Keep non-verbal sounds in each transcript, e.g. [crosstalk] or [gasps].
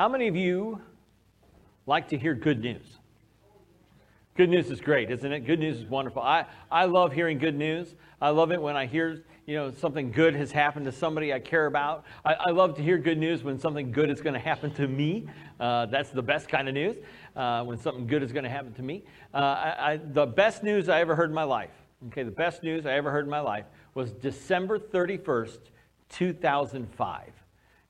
How many of you like to hear good news? Good news is great, isn't it? Good news is wonderful. I, I love hearing good news. I love it when I hear, you know, something good has happened to somebody I care about. I, I love to hear good news when something good is going to happen to me. Uh, that's the best kind of news, uh, when something good is going to happen to me. Uh, I, I, the best news I ever heard in my life, okay, the best news I ever heard in my life was December 31st, 2005.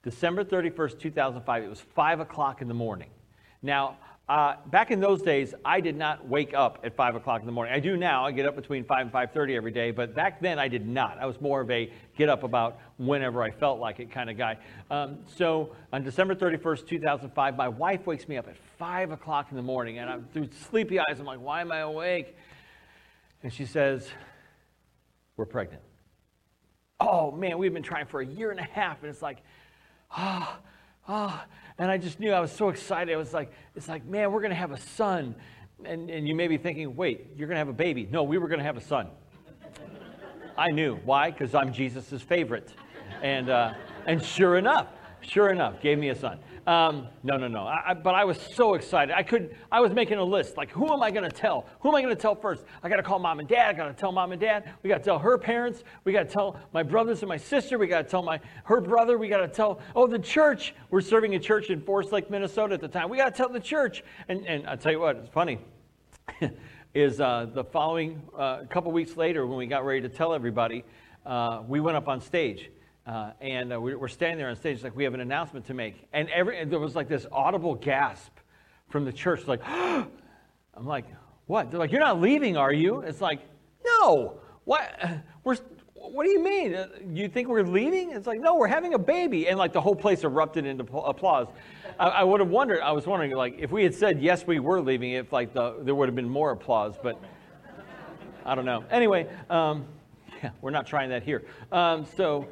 December 31st, 2005. It was 5 o'clock in the morning. Now, uh, back in those days, I did not wake up at 5 o'clock in the morning. I do now. I get up between 5 and 5.30 every day. But back then, I did not. I was more of a get up about whenever I felt like it kind of guy. Um, so on December 31st, 2005, my wife wakes me up at 5 o'clock in the morning. And I'm through sleepy eyes. I'm like, why am I awake? And she says, we're pregnant. Oh, man, we've been trying for a year and a half. And it's like, ah. Oh. And I just knew I was so excited. I was like, it's like, man, we're going to have a son. And, and you may be thinking, wait, you're going to have a baby. No, we were going to have a son. I knew. Why? Because I'm Jesus' favorite. And, uh, and sure enough, sure enough, gave me a son. Um, no, no, no. I, I, but I was so excited. I could. I was making a list. Like, who am I going to tell? Who am I going to tell first? I got to call mom and dad. I got to tell mom and dad. We got to tell her parents. We got to tell my brothers and my sister. We got to tell my her brother. We got to tell. Oh, the church. We're serving a church in Forest Lake, Minnesota at the time. We got to tell the church. And and I tell you what, it's funny. [laughs] is uh, the following uh, couple weeks later when we got ready to tell everybody, uh, we went up on stage uh, and uh, we, are standing there on stage, like we have an announcement to make. And, every, and there was like this audible gasp from the church, like, [gasps] I'm like, what? They're like, you're not leaving, are you? It's like, no. What? We're, what do you mean? Uh, you think we're leaving? It's like, no, we're having a baby. And like the whole place erupted into applause. I, I would have wondered, I was wondering, like, if we had said, yes, we were leaving, if like the, there would have been more applause, but I don't know. Anyway, um, [laughs] yeah, we're not trying that here. Um, so,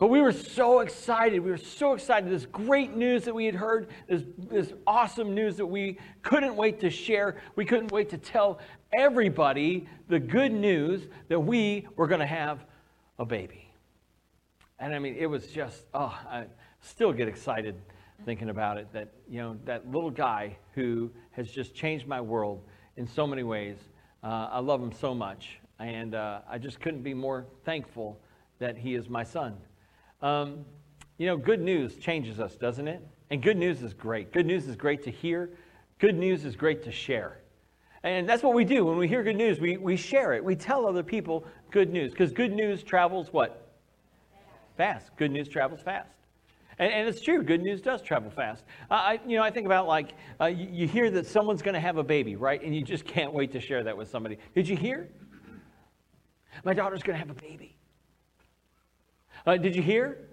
but we were so excited. We were so excited. This great news that we had heard, this, this awesome news that we couldn't wait to share. We couldn't wait to tell everybody the good news that we were going to have a baby. And I mean, it was just, oh, I still get excited thinking about it that, you know, that little guy who has just changed my world in so many ways. Uh, I love him so much. And uh, I just couldn't be more thankful that he is my son. Um, you know, good news changes us, doesn't it? And good news is great. Good news is great to hear. Good news is great to share. And that's what we do. When we hear good news, we, we share it. We tell other people good news. Because good news travels what? Fast. Good news travels fast. And, and it's true. Good news does travel fast. Uh, I, you know, I think about like, uh, you, you hear that someone's going to have a baby, right? And you just can't wait to share that with somebody. Did you hear? My daughter's going to have a baby. Uh, did you hear?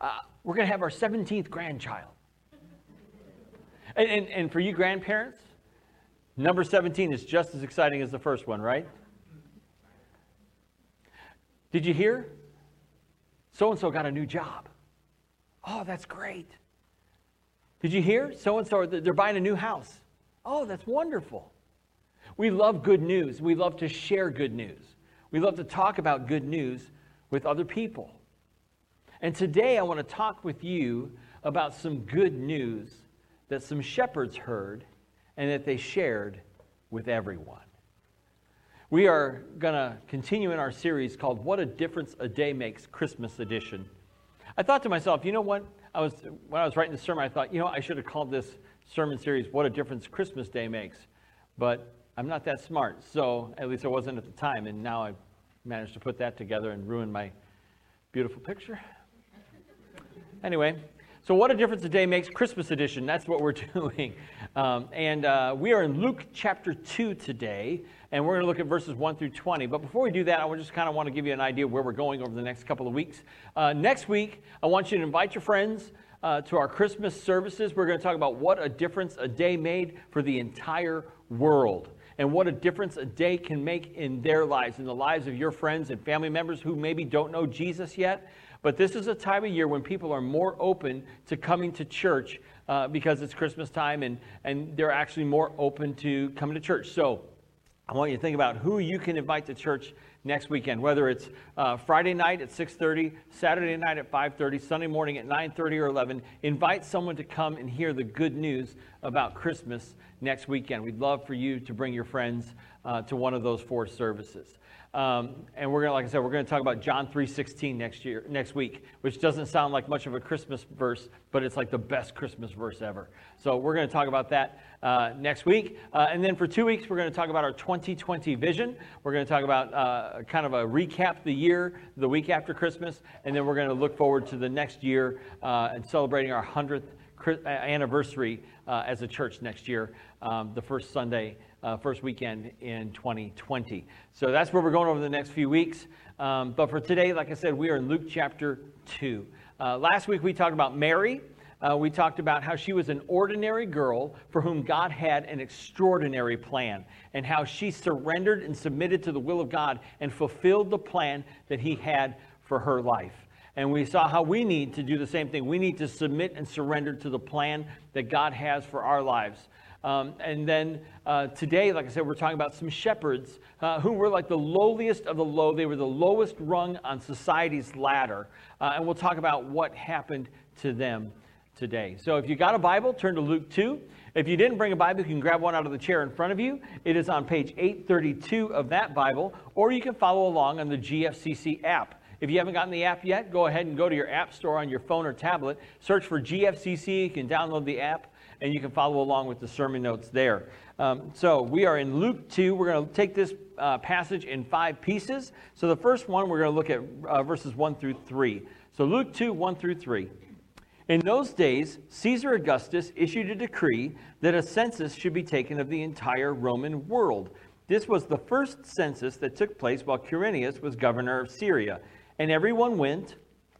Uh, we're going to have our 17th grandchild. And, and, and for you grandparents, number 17 is just as exciting as the first one, right? Did you hear? So and so got a new job. Oh, that's great. Did you hear? So and so, they're buying a new house. Oh, that's wonderful. We love good news. We love to share good news. We love to talk about good news with other people. And today I want to talk with you about some good news that some shepherds heard and that they shared with everyone. We are going to continue in our series called What a Difference a Day Makes Christmas Edition. I thought to myself, you know what? I was when I was writing the sermon, I thought, you know, I should have called this sermon series What a Difference Christmas Day Makes. But I'm not that smart. So, at least I wasn't at the time, and now I've managed to put that together and ruin my beautiful picture. Anyway, so what a difference a day makes, Christmas edition. That's what we're [laughs] doing. Um, and uh, we are in Luke chapter 2 today, and we're going to look at verses 1 through 20. But before we do that, I just kind of want to give you an idea of where we're going over the next couple of weeks. Uh, next week, I want you to invite your friends. Uh, to our Christmas services, we're going to talk about what a difference a day made for the entire world and what a difference a day can make in their lives, in the lives of your friends and family members who maybe don't know Jesus yet. But this is a time of year when people are more open to coming to church uh, because it's Christmas time and, and they're actually more open to coming to church. So I want you to think about who you can invite to church next weekend, whether it's uh, Friday night at 6.30, Saturday night at 5.30, Sunday morning at 9.30 or 11. Invite someone to come and hear the good news about Christmas next weekend. We'd love for you to bring your friends uh, to one of those four services. Um, and we're to, like I said, we're to talk about John 3.16 next year, next week, which doesn't sound like much of a Christmas verse, but it's like the best Christmas verse ever. So we're to talk about that uh, next week. Uh, and then for two weeks, we're to talk about our 2020 vision. We're to talk about uh, kind of a recap the year, the week after Christmas, and then we're to look forward to the next year uh, and celebrating our 100th anniversary uh, as a church next year, um, the first Sunday uh, first weekend in 2020. So that's where we're going over the next few weeks. Um, but for today, like I said, we are in Luke chapter 2. Uh, last week we talked about Mary. Uh, we talked about how she was an ordinary girl for whom God had an extraordinary plan, and how she surrendered and submitted to the will of God and fulfilled the plan that He had for her life. And we saw how we need to do the same thing. We need to submit and surrender to the plan that God has for our lives. Um, and then uh, today, like I said, we're talking about some shepherds uh, who were like the lowliest of the low. They were the lowest rung on society's ladder. Uh, and we'll talk about what happened to them today. So if you got a Bible, turn to Luke 2. If you didn't bring a Bible, you can grab one out of the chair in front of you. It is on page 832 of that Bible, or you can follow along on the GFCC app. If you haven't gotten the app yet, go ahead and go to your app store on your phone or tablet. Search for GFCC. You can download the app and you can follow along with the sermon notes there. Um, so we are in Luke 2. We're going to take this uh, passage in five pieces. So the first one, we're going to look at uh, verses 1 through 3. So Luke 2, 1 through 3. In those days, Caesar Augustus issued a decree that a census should be taken of the entire Roman world. This was the first census that took place while Quirinius was governor of Syria. And everyone went,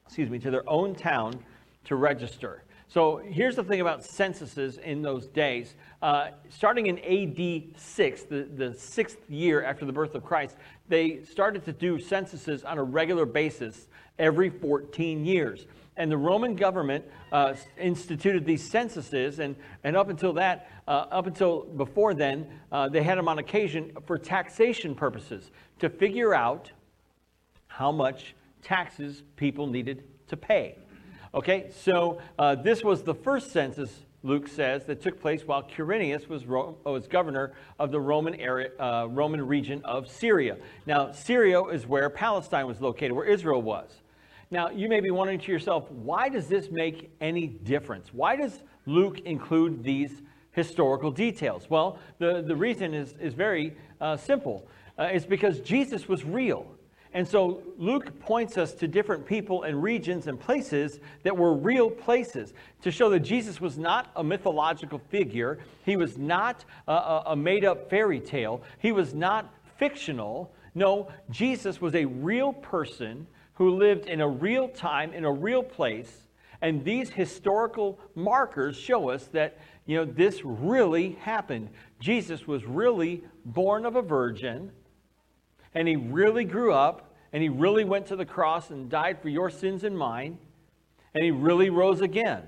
excuse me, to their own town to register. So here's the thing about censuses in those days. Uh, starting in AD 6, the, the sixth year after the birth of Christ, they started to do censuses on a regular basis every 14 years. And the Roman government uh, instituted these censuses, and, and up until that, uh, up until before then, uh, they had them on occasion for taxation purposes to figure out how much taxes people needed to pay. Okay, so uh, this was the first census, Luke says, that took place while Quirinius was, Ro- was governor of the Roman, area, uh, Roman region of Syria. Now, Syria is where Palestine was located, where Israel was. Now, you may be wondering to yourself, why does this make any difference? Why does Luke include these historical details? Well, the, the reason is, is very uh, simple. Uh, it's because Jesus was real. And so Luke points us to different people and regions and places that were real places to show that Jesus was not a mythological figure. He was not a, a made up fairy tale. He was not fictional. No, Jesus was a real person who lived in a real time, in a real place. And these historical markers show us that, you know, this really happened. Jesus was really born of a virgin and he really grew up and he really went to the cross and died for your sins and mine and he really rose again.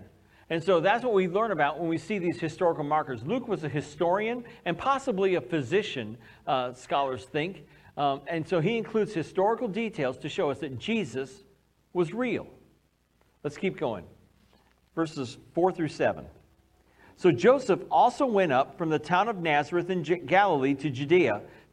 And so that's what we learn about when we see these historical markers. Luke was a historian and possibly a physician, uh, scholars think. Um, and so he includes historical details to show us that Jesus was real. Let's keep going. Verses 4 through 7. So Joseph also went up from the town of Nazareth in Galilee to Judea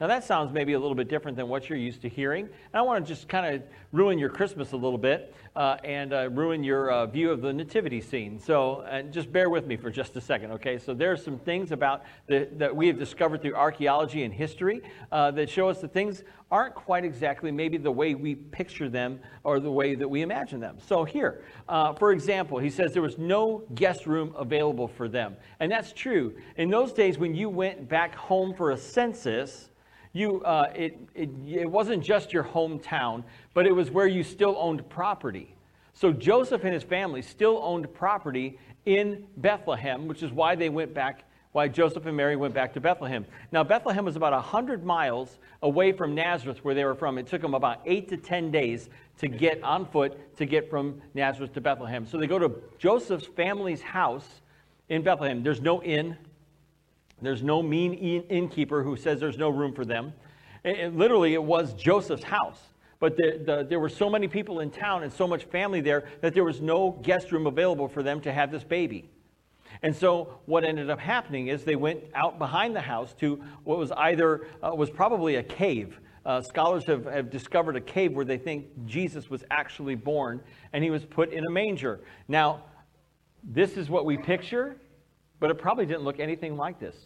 Now, that sounds maybe a little bit different than what you're used to hearing. And I want to just kind of ruin your Christmas a little bit uh, and uh, ruin your uh, view of the nativity scene. So, and just bear with me for just a second, okay? So, there are some things about the, that we have discovered through archaeology and history uh, that show us that things aren't quite exactly maybe the way we picture them or the way that we imagine them. So, here, uh, for example, he says there was no guest room available for them. And that's true. In those days, when you went back home for a census, you, uh, it, it, it wasn't just your hometown, but it was where you still owned property. So Joseph and his family still owned property in Bethlehem, which is why they went back why Joseph and Mary went back to Bethlehem. Now, Bethlehem was about 100 miles away from Nazareth, where they were from. It took them about eight to 10 days to get on foot to get from Nazareth to Bethlehem. So they go to Joseph's family's house in Bethlehem. There's no inn, there's no mean innkeeper who says there's no room for them. It, literally, it was Joseph's house. But the, the, there were so many people in town and so much family there that there was no guest room available for them to have this baby. And so what ended up happening is they went out behind the house to what was either uh, was probably a cave. Uh, scholars have, have discovered a cave where they think Jesus was actually born, and he was put in a manger. Now, this is what we picture, but it probably didn't look anything like this.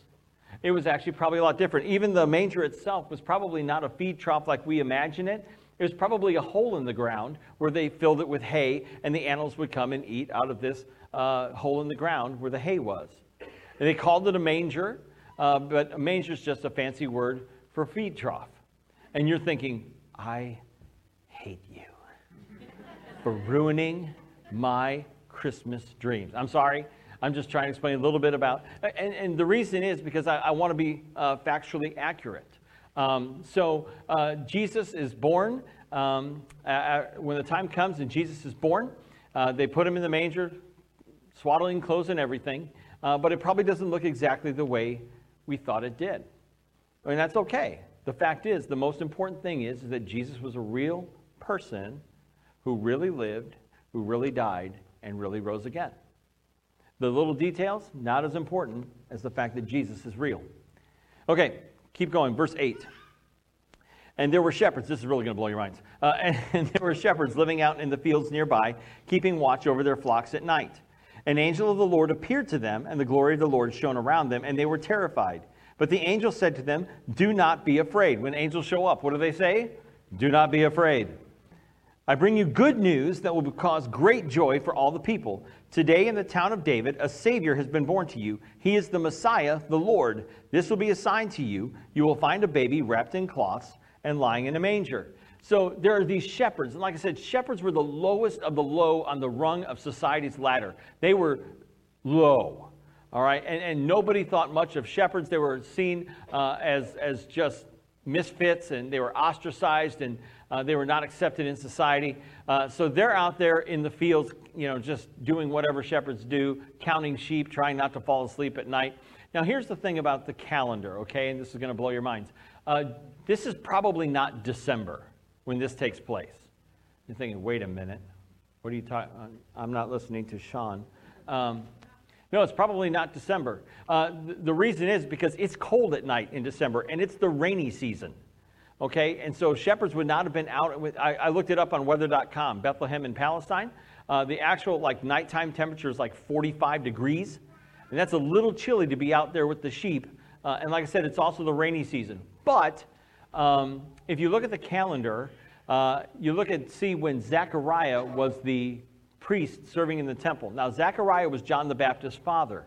It was actually probably a lot different. Even the manger itself was probably not a feed trough like we imagine it. It was probably a hole in the ground where they filled it with hay, and the animals would come and eat out of this uh, hole in the ground where the hay was. And they called it a manger, uh, but a manger is just a fancy word for feed trough. And you're thinking, I hate you for ruining my Christmas dreams. I'm sorry. I'm just trying to explain a little bit about, and, and the reason is because I, I want to be uh, factually accurate. Um, so uh, Jesus is born. Um, uh, when the time comes and Jesus is born, uh, they put him in the manger, swaddling clothes and everything, uh, but it probably doesn't look exactly the way we thought it did. I mean, that's okay. The fact is, the most important thing is, is that Jesus was a real person who really lived, who really died, and really rose again. The little details, not as important as the fact that Jesus is real. Okay, keep going. Verse 8. And there were shepherds, this is really going to blow your minds. Uh, and, [laughs] and there were shepherds living out in the fields nearby, keeping watch over their flocks at night. An angel of the Lord appeared to them, and the glory of the Lord shone around them, and they were terrified. But the angel said to them, Do not be afraid. When angels show up, what do they say? Do not be afraid. I bring you good news that will cause great joy for all the people. Today in the town of David, a Savior has been born to you. He is the Messiah, the Lord. This will be a sign to you. You will find a baby wrapped in cloths and lying in a manger. So there are these shepherds. And like I said, shepherds were the lowest of the low on the rung of society's ladder. They were low. All right. And, and nobody thought much of shepherds. They were seen uh, as, as just misfits and they were ostracized and uh, they were not accepted in society. Uh, so they're out there in the fields, you know, just doing whatever shepherds do, counting sheep, trying not to fall asleep at night. Now, here's the thing about the calendar, okay? And this is going to blow your minds. Uh, this is probably not December when this takes place. You're thinking, wait a minute, what are you talking? I'm not listening to Sean. Um, no, it's probably not December. Uh, the, the reason is because it's cold at night in December and it's the rainy season. Okay, and so shepherds would not have been out with. I, I looked it up on weather.com, Bethlehem in Palestine. Uh, the actual like nighttime temperature is like 45 degrees, and that's a little chilly to be out there with the sheep. Uh, and like I said, it's also the rainy season. But um, if you look at the calendar, uh, you look at see when Zechariah was the priest serving in the temple. Now, Zechariah was John the Baptist's father.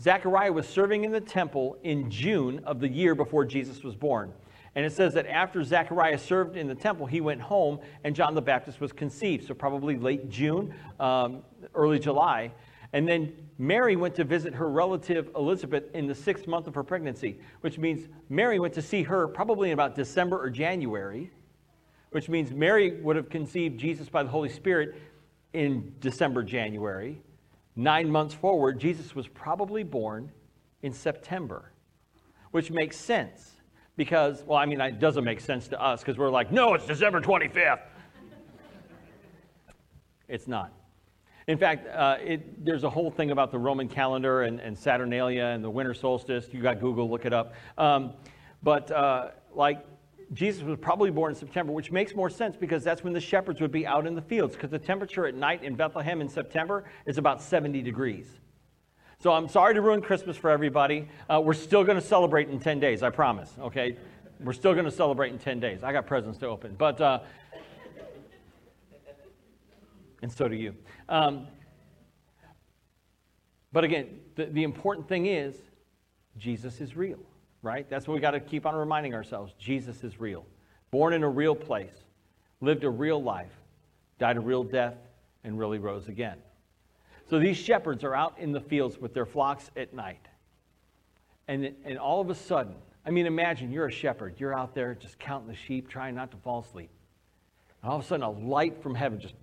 Zechariah was serving in the temple in June of the year before Jesus was born. And it says that after Zechariah served in the temple, he went home and John the Baptist was conceived. So, probably late June, um, early July. And then Mary went to visit her relative Elizabeth in the sixth month of her pregnancy, which means Mary went to see her probably in about December or January, which means Mary would have conceived Jesus by the Holy Spirit in December, January. Nine months forward, Jesus was probably born in September, which makes sense because, well, I mean, it doesn't make sense to us because we're like, no, it's December 25th. it's not. In fact, uh, it, there's a whole thing about the Roman calendar and, and, Saturnalia and the winter solstice. You got Google, look it up. Um, but uh, like Jesus was probably born in September, which makes more sense because that's when the shepherds would be out in the fields because the temperature at night in Bethlehem in September is about 70 degrees. So I'm sorry to ruin Christmas for everybody. Uh, we're still going to celebrate in 10 days, I promise, okay? We're still going to celebrate in 10 days. I got presents to open. But uh, and so do you. Um, but again, the, the important thing is Jesus is real, right? That's what we got to keep on reminding ourselves. Jesus is real. Born in a real place, lived a real life, died a real death, and really rose again. So these shepherds are out in the fields with their flocks at night. And, and all of a sudden, I mean, imagine you're a shepherd. You're out there just counting the sheep, trying not to fall asleep. And all of a sudden, a light from heaven just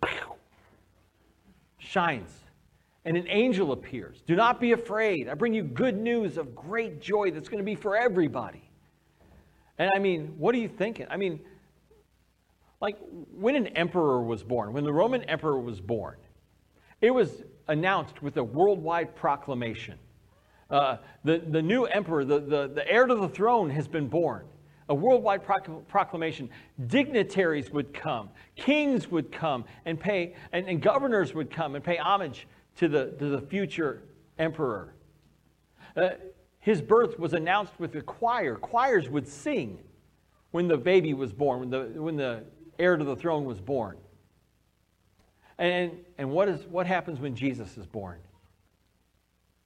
[laughs] shines. And an angel appears. Do not be afraid. I bring you good news of great joy that's going to be for everybody. And I mean, what are you thinking? I mean, like when an emperor was born, when the Roman emperor was born, it was announced with a worldwide proclamation. Uh, the, the new emperor, the, the, the heir to the throne, has been born. A worldwide proclamation. Dignitaries would come, kings would come and pay, and, and governors would come and pay homage to the, to the future emperor. Uh, his birth was announced with a choir. Choirs would sing when the baby was born, when the, when the heir to the throne was born. And, and what, is, what happens when Jesus is born?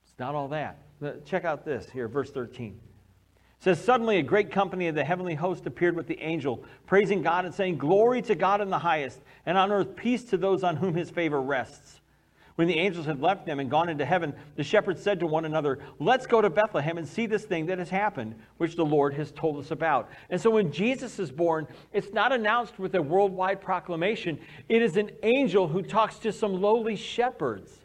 It's not all that. Check out this here, verse 13. It says, Suddenly a great company of the heavenly host appeared with the angel, praising God and saying, Glory to God in the highest, and on earth peace to those on whom his favor rests. When the angels had left them and gone into heaven, the shepherds said to one another, Let's go to Bethlehem and see this thing that has happened, which the Lord has told us about. And so when Jesus is born, it's not announced with a worldwide proclamation, it is an angel who talks to some lowly shepherds.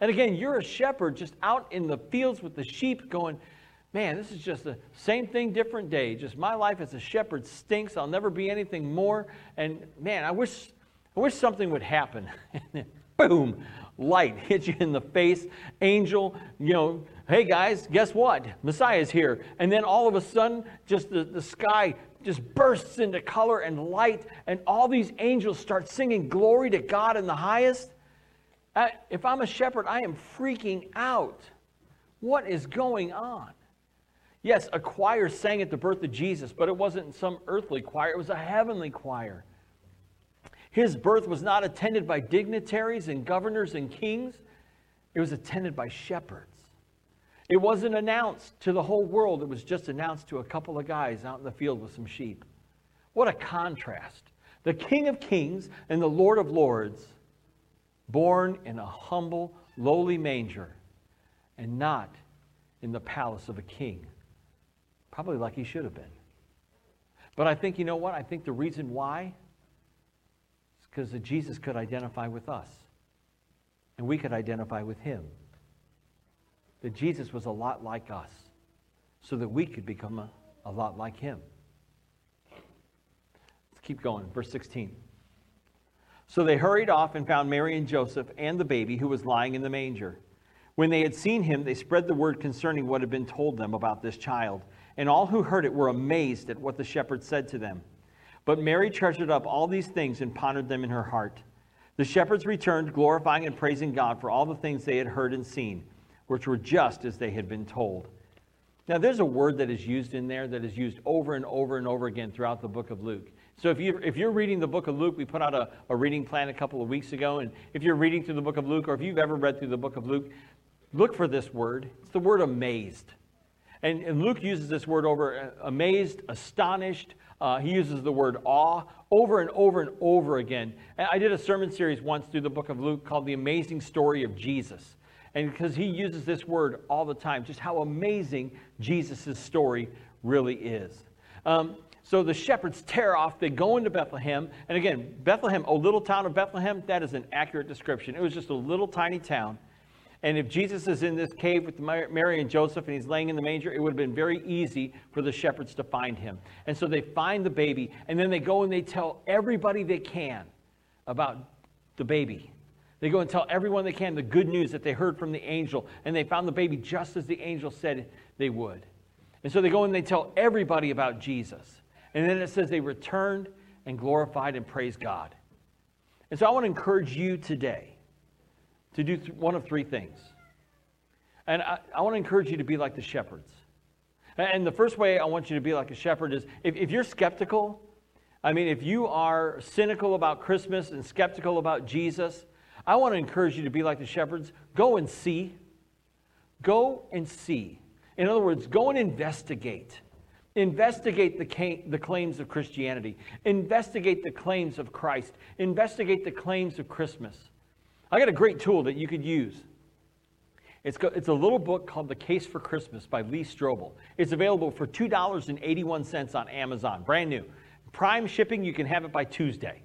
And again, you're a shepherd just out in the fields with the sheep going, Man, this is just the same thing, different day. Just my life as a shepherd stinks. I'll never be anything more. And man, I wish, I wish something would happen. [laughs] Boom, light [laughs] hits you in the face, angel, you know, hey guys, guess what? Messiah's here. And then all of a sudden, just the, the sky just bursts into color and light, and all these angels start singing glory to God in the highest. Uh, if I'm a shepherd, I am freaking out. What is going on? Yes, a choir sang at the birth of Jesus, but it wasn't some earthly choir, it was a heavenly choir. His birth was not attended by dignitaries and governors and kings, it was attended by shepherds. It wasn't announced to the whole world, it was just announced to a couple of guys out in the field with some sheep. What a contrast. The King of Kings and the Lord of Lords, born in a humble, lowly manger, and not in the palace of a king. Probably like he should have been. But I think, you know what? I think the reason why because Jesus could identify with us, and we could identify with him. That Jesus was a lot like us, so that we could become a, a lot like him. Let's keep going. Verse 16. So they hurried off and found Mary and Joseph and the baby who was lying in the manger. When they had seen him, they spread the word concerning what had been told them about this child. And all who heard it were amazed at what the shepherds said to them. But Mary treasured up all these things and pondered them in her heart. The shepherds returned, glorifying and praising God for all the things they had heard and seen, which were just as they had been told. Now, there's a word that is used in there that is used over and over and over again throughout the book of Luke. So, if, you, if you're reading the book of Luke, we put out a, a reading plan a couple of weeks ago. And if you're reading through the book of Luke, or if you've ever read through the book of Luke, look for this word. It's the word amazed. And, and Luke uses this word over uh, amazed, astonished, uh, he uses the word awe over and over and over again. And I did a sermon series once through the book of Luke called The Amazing Story of Jesus. And because he uses this word all the time, just how amazing Jesus' story really is. Um, so the shepherds tear off, they go into Bethlehem. And again, Bethlehem, a little town of Bethlehem, that is an accurate description. It was just a little tiny town. And if Jesus is in this cave with Mary and Joseph and he's laying in the manger, it would have been very easy for the shepherds to find him. And so they find the baby, and then they go and they tell everybody they can about the baby. They go and tell everyone they can the good news that they heard from the angel, and they found the baby just as the angel said they would. And so they go and they tell everybody about Jesus. And then it says they returned and glorified and praised God. And so I want to encourage you today to do one of three things. And I, I want to encourage you to be like the shepherds. And the first way I want you to be like a shepherd is if, if you're skeptical, I mean, if you are cynical about Christmas and skeptical about Jesus, I want to encourage you to be like the shepherds. Go and see. Go and see. In other words, go and investigate. Investigate the, the claims of Christianity. Investigate the claims of Christ. Investigate the claims of Christmas. I got a great tool that you could use. It's, go, it's a little book called The Case for Christmas by Lee Strobel. It's available for $2.81 on Amazon, brand new. Prime shipping, you can have it by Tuesday.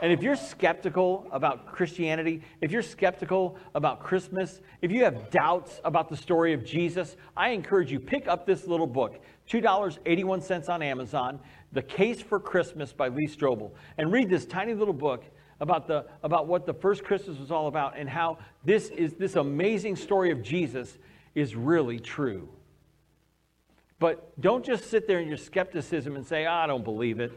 And if you're skeptical about Christianity, if you're skeptical about Christmas, if you have doubts about the story of Jesus, I encourage you pick up this little book, $2.81 on Amazon, The Case for Christmas by Lee Strobel, and read this tiny little book about the about what the first Christmas was all about and how this is this amazing story of Jesus is really true. But don't just sit there in your skepticism and say, I don't believe it.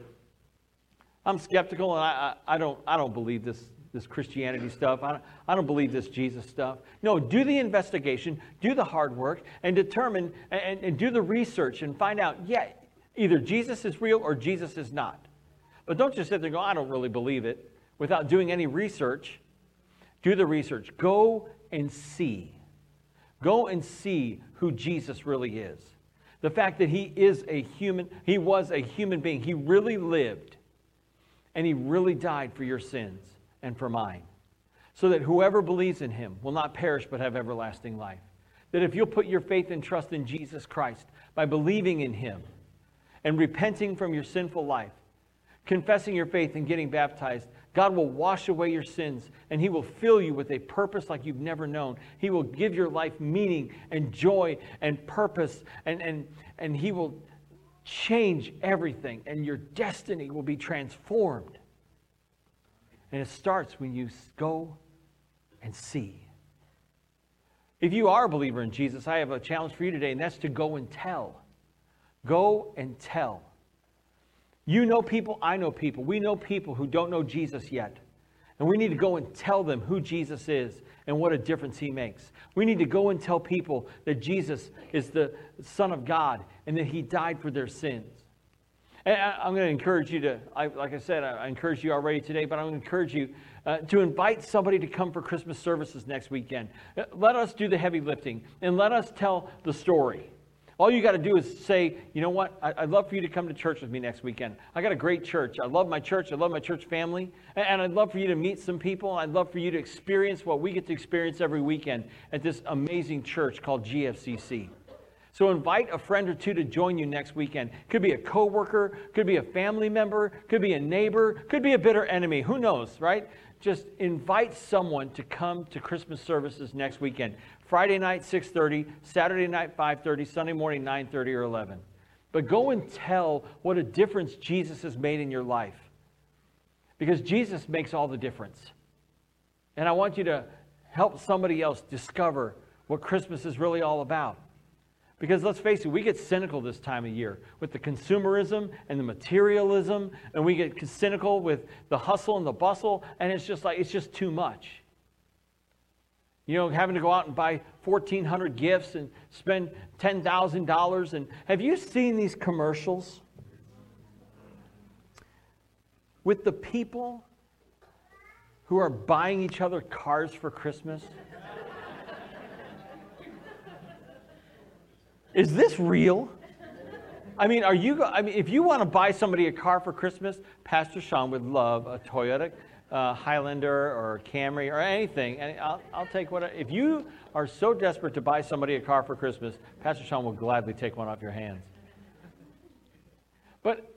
I'm skeptical and I, I, I, don't, I don't believe this, this Christianity stuff. I don't, I don't believe this Jesus stuff. No, do the investigation, do the hard work, and determine and, and do the research and find out, yeah, either Jesus is real or Jesus is not. But don't just sit there and go, I don't really believe it, without doing any research. Do the research. Go and see. Go and see who Jesus really is. The fact that he is a human, he was a human being. He really lived and he really died for your sins and for mine. So that whoever believes in him will not perish but have everlasting life. That if you'll put your faith and trust in Jesus Christ by believing in him and repenting from your sinful life, confessing your faith and getting baptized, God will wash away your sins and He will fill you with a purpose like you've never known. He will give your life meaning and joy and purpose, and, and, and He will change everything, and your destiny will be transformed. And it starts when you go and see. If you are a believer in Jesus, I have a challenge for you today, and that's to go and tell. Go and tell. You know people, I know people. We know people who don't know Jesus yet. And we need to go and tell them who Jesus is and what a difference he makes. We need to go and tell people that Jesus is the Son of God and that he died for their sins. And I'm going to encourage you to, like I said, I encourage you already today, but I'm going to encourage you uh, to invite somebody to come for Christmas services next weekend. Uh, let us do the heavy lifting and let us tell the story. All you got to do is say, you know what? I, would love for you to come to church with me next weekend. I got a great church. I love my church. I love my church family. And, and I'd love for you to meet some people. I'd love for you to experience what we get to experience every weekend at this amazing church called GFCC. So invite a friend or two to join you next weekend. Could be a coworker, could be a family member, could be a neighbor, could be a bitter enemy. Who knows, right? Just invite someone to come to Christmas services next weekend. Friday night 6:30, Saturday night 5:30, Sunday morning 9:30 or 11. But go and tell what a difference Jesus has made in your life. Because Jesus makes all the difference. And I want you to help somebody else discover what Christmas is really all about. Because let's face it, we get cynical this time of year with the consumerism and the materialism, and we get cynical with the hustle and the bustle, and it's just like, it's just too much. You know, having to go out and buy 1,400 gifts and spend $10,000. And have you seen these commercials with the people who are buying each other cars for Christmas? Is this real? I mean, are you? I mean, if you want to buy somebody a car for Christmas, Pastor Sean would love a Toyota uh, Highlander or Camry or anything, and I'll, I'll take what. If you are so desperate to buy somebody a car for Christmas, Pastor Sean will gladly take one off your hands. But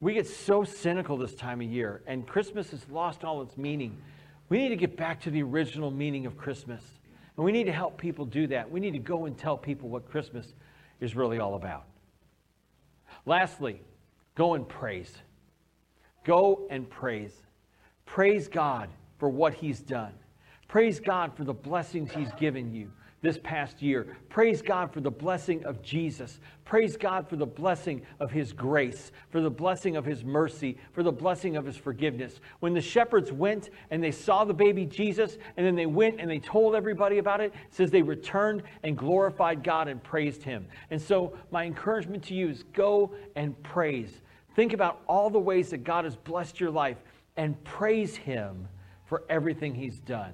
we get so cynical this time of year, and Christmas has lost all its meaning. We need to get back to the original meaning of Christmas. And we need to help people do that. We need to go and tell people what Christmas is really all about. Lastly, go and praise. Go and praise. Praise God for what He's done. Praise God for the blessings He's given you this past year. Praise God for the blessing of Jesus. Praise God for the blessing of His grace, for the blessing of His mercy, for the blessing of His forgiveness. When the shepherds went and they saw the baby Jesus, and then they went and they told everybody about it, it says they returned and glorified God and praised Him. And so, my encouragement to you is go and praise. Think about all the ways that God has blessed your life and praise Him for everything He's done.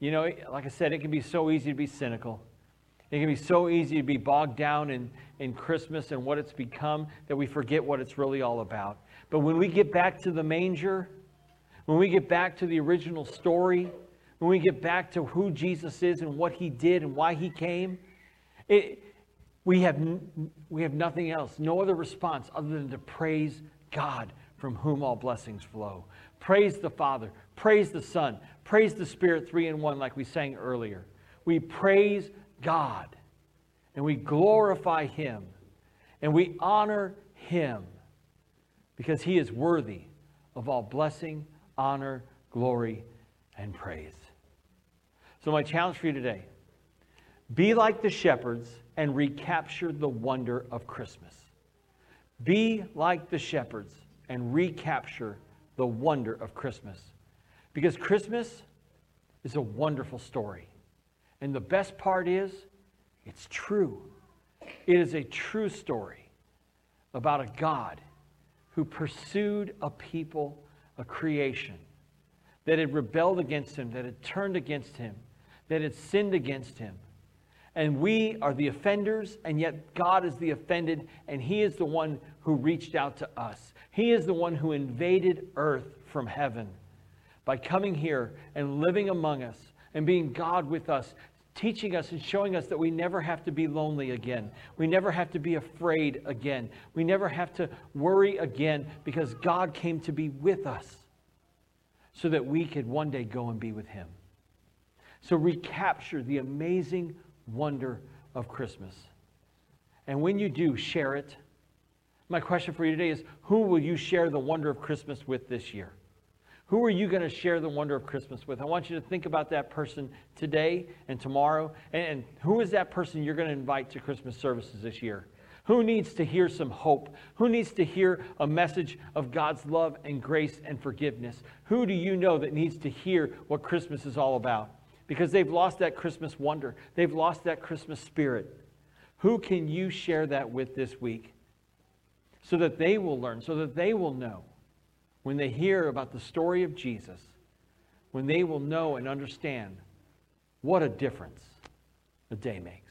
You know, like I said, it can be so easy to be cynical. It can be so easy to be bogged down in, in Christmas and what it's become that we forget what it's really all about. But when we get back to the manger, when we get back to the original story, when we get back to who Jesus is and what he did and why he came, it, we, have, we have nothing else, no other response other than to praise God from whom all blessings flow. Praise the Father, praise the Son, praise the Spirit, three in one, like we sang earlier. We praise God and we glorify Him and we honor Him because He is worthy of all blessing, honor, glory, and praise. So, my challenge for you today be like the shepherds and recapture the wonder of Christmas. Be like the shepherds and recapture the wonder of Christmas. Because Christmas is a wonderful story. And the best part is, it's true. It is a true story about a God who pursued a people, a creation that had rebelled against him, that had turned against him, that had sinned against him. And we are the offenders, and yet God is the offended, and He is the one who reached out to us. He is the one who invaded earth from heaven by coming here and living among us and being God with us, teaching us and showing us that we never have to be lonely again. We never have to be afraid again. We never have to worry again because God came to be with us so that we could one day go and be with Him. So recapture the amazing wonder of Christmas. And when you do, share it. My question for you today is who will you share the wonder of Christmas with this year? Who are you going to share the wonder of Christmas with? I want you to think about that person today and tomorrow. And, who is that person you're going to invite to Christmas services this year? Who needs to hear some hope? Who needs to hear a message of God's love and grace and forgiveness? Who do you know that needs to hear what Christmas is all about? Because they've lost that Christmas wonder, they've lost that Christmas spirit. Who can you share that with this week? So that they will learn, so that they will know when they hear about the story of Jesus, when they will know and understand what a difference a day makes.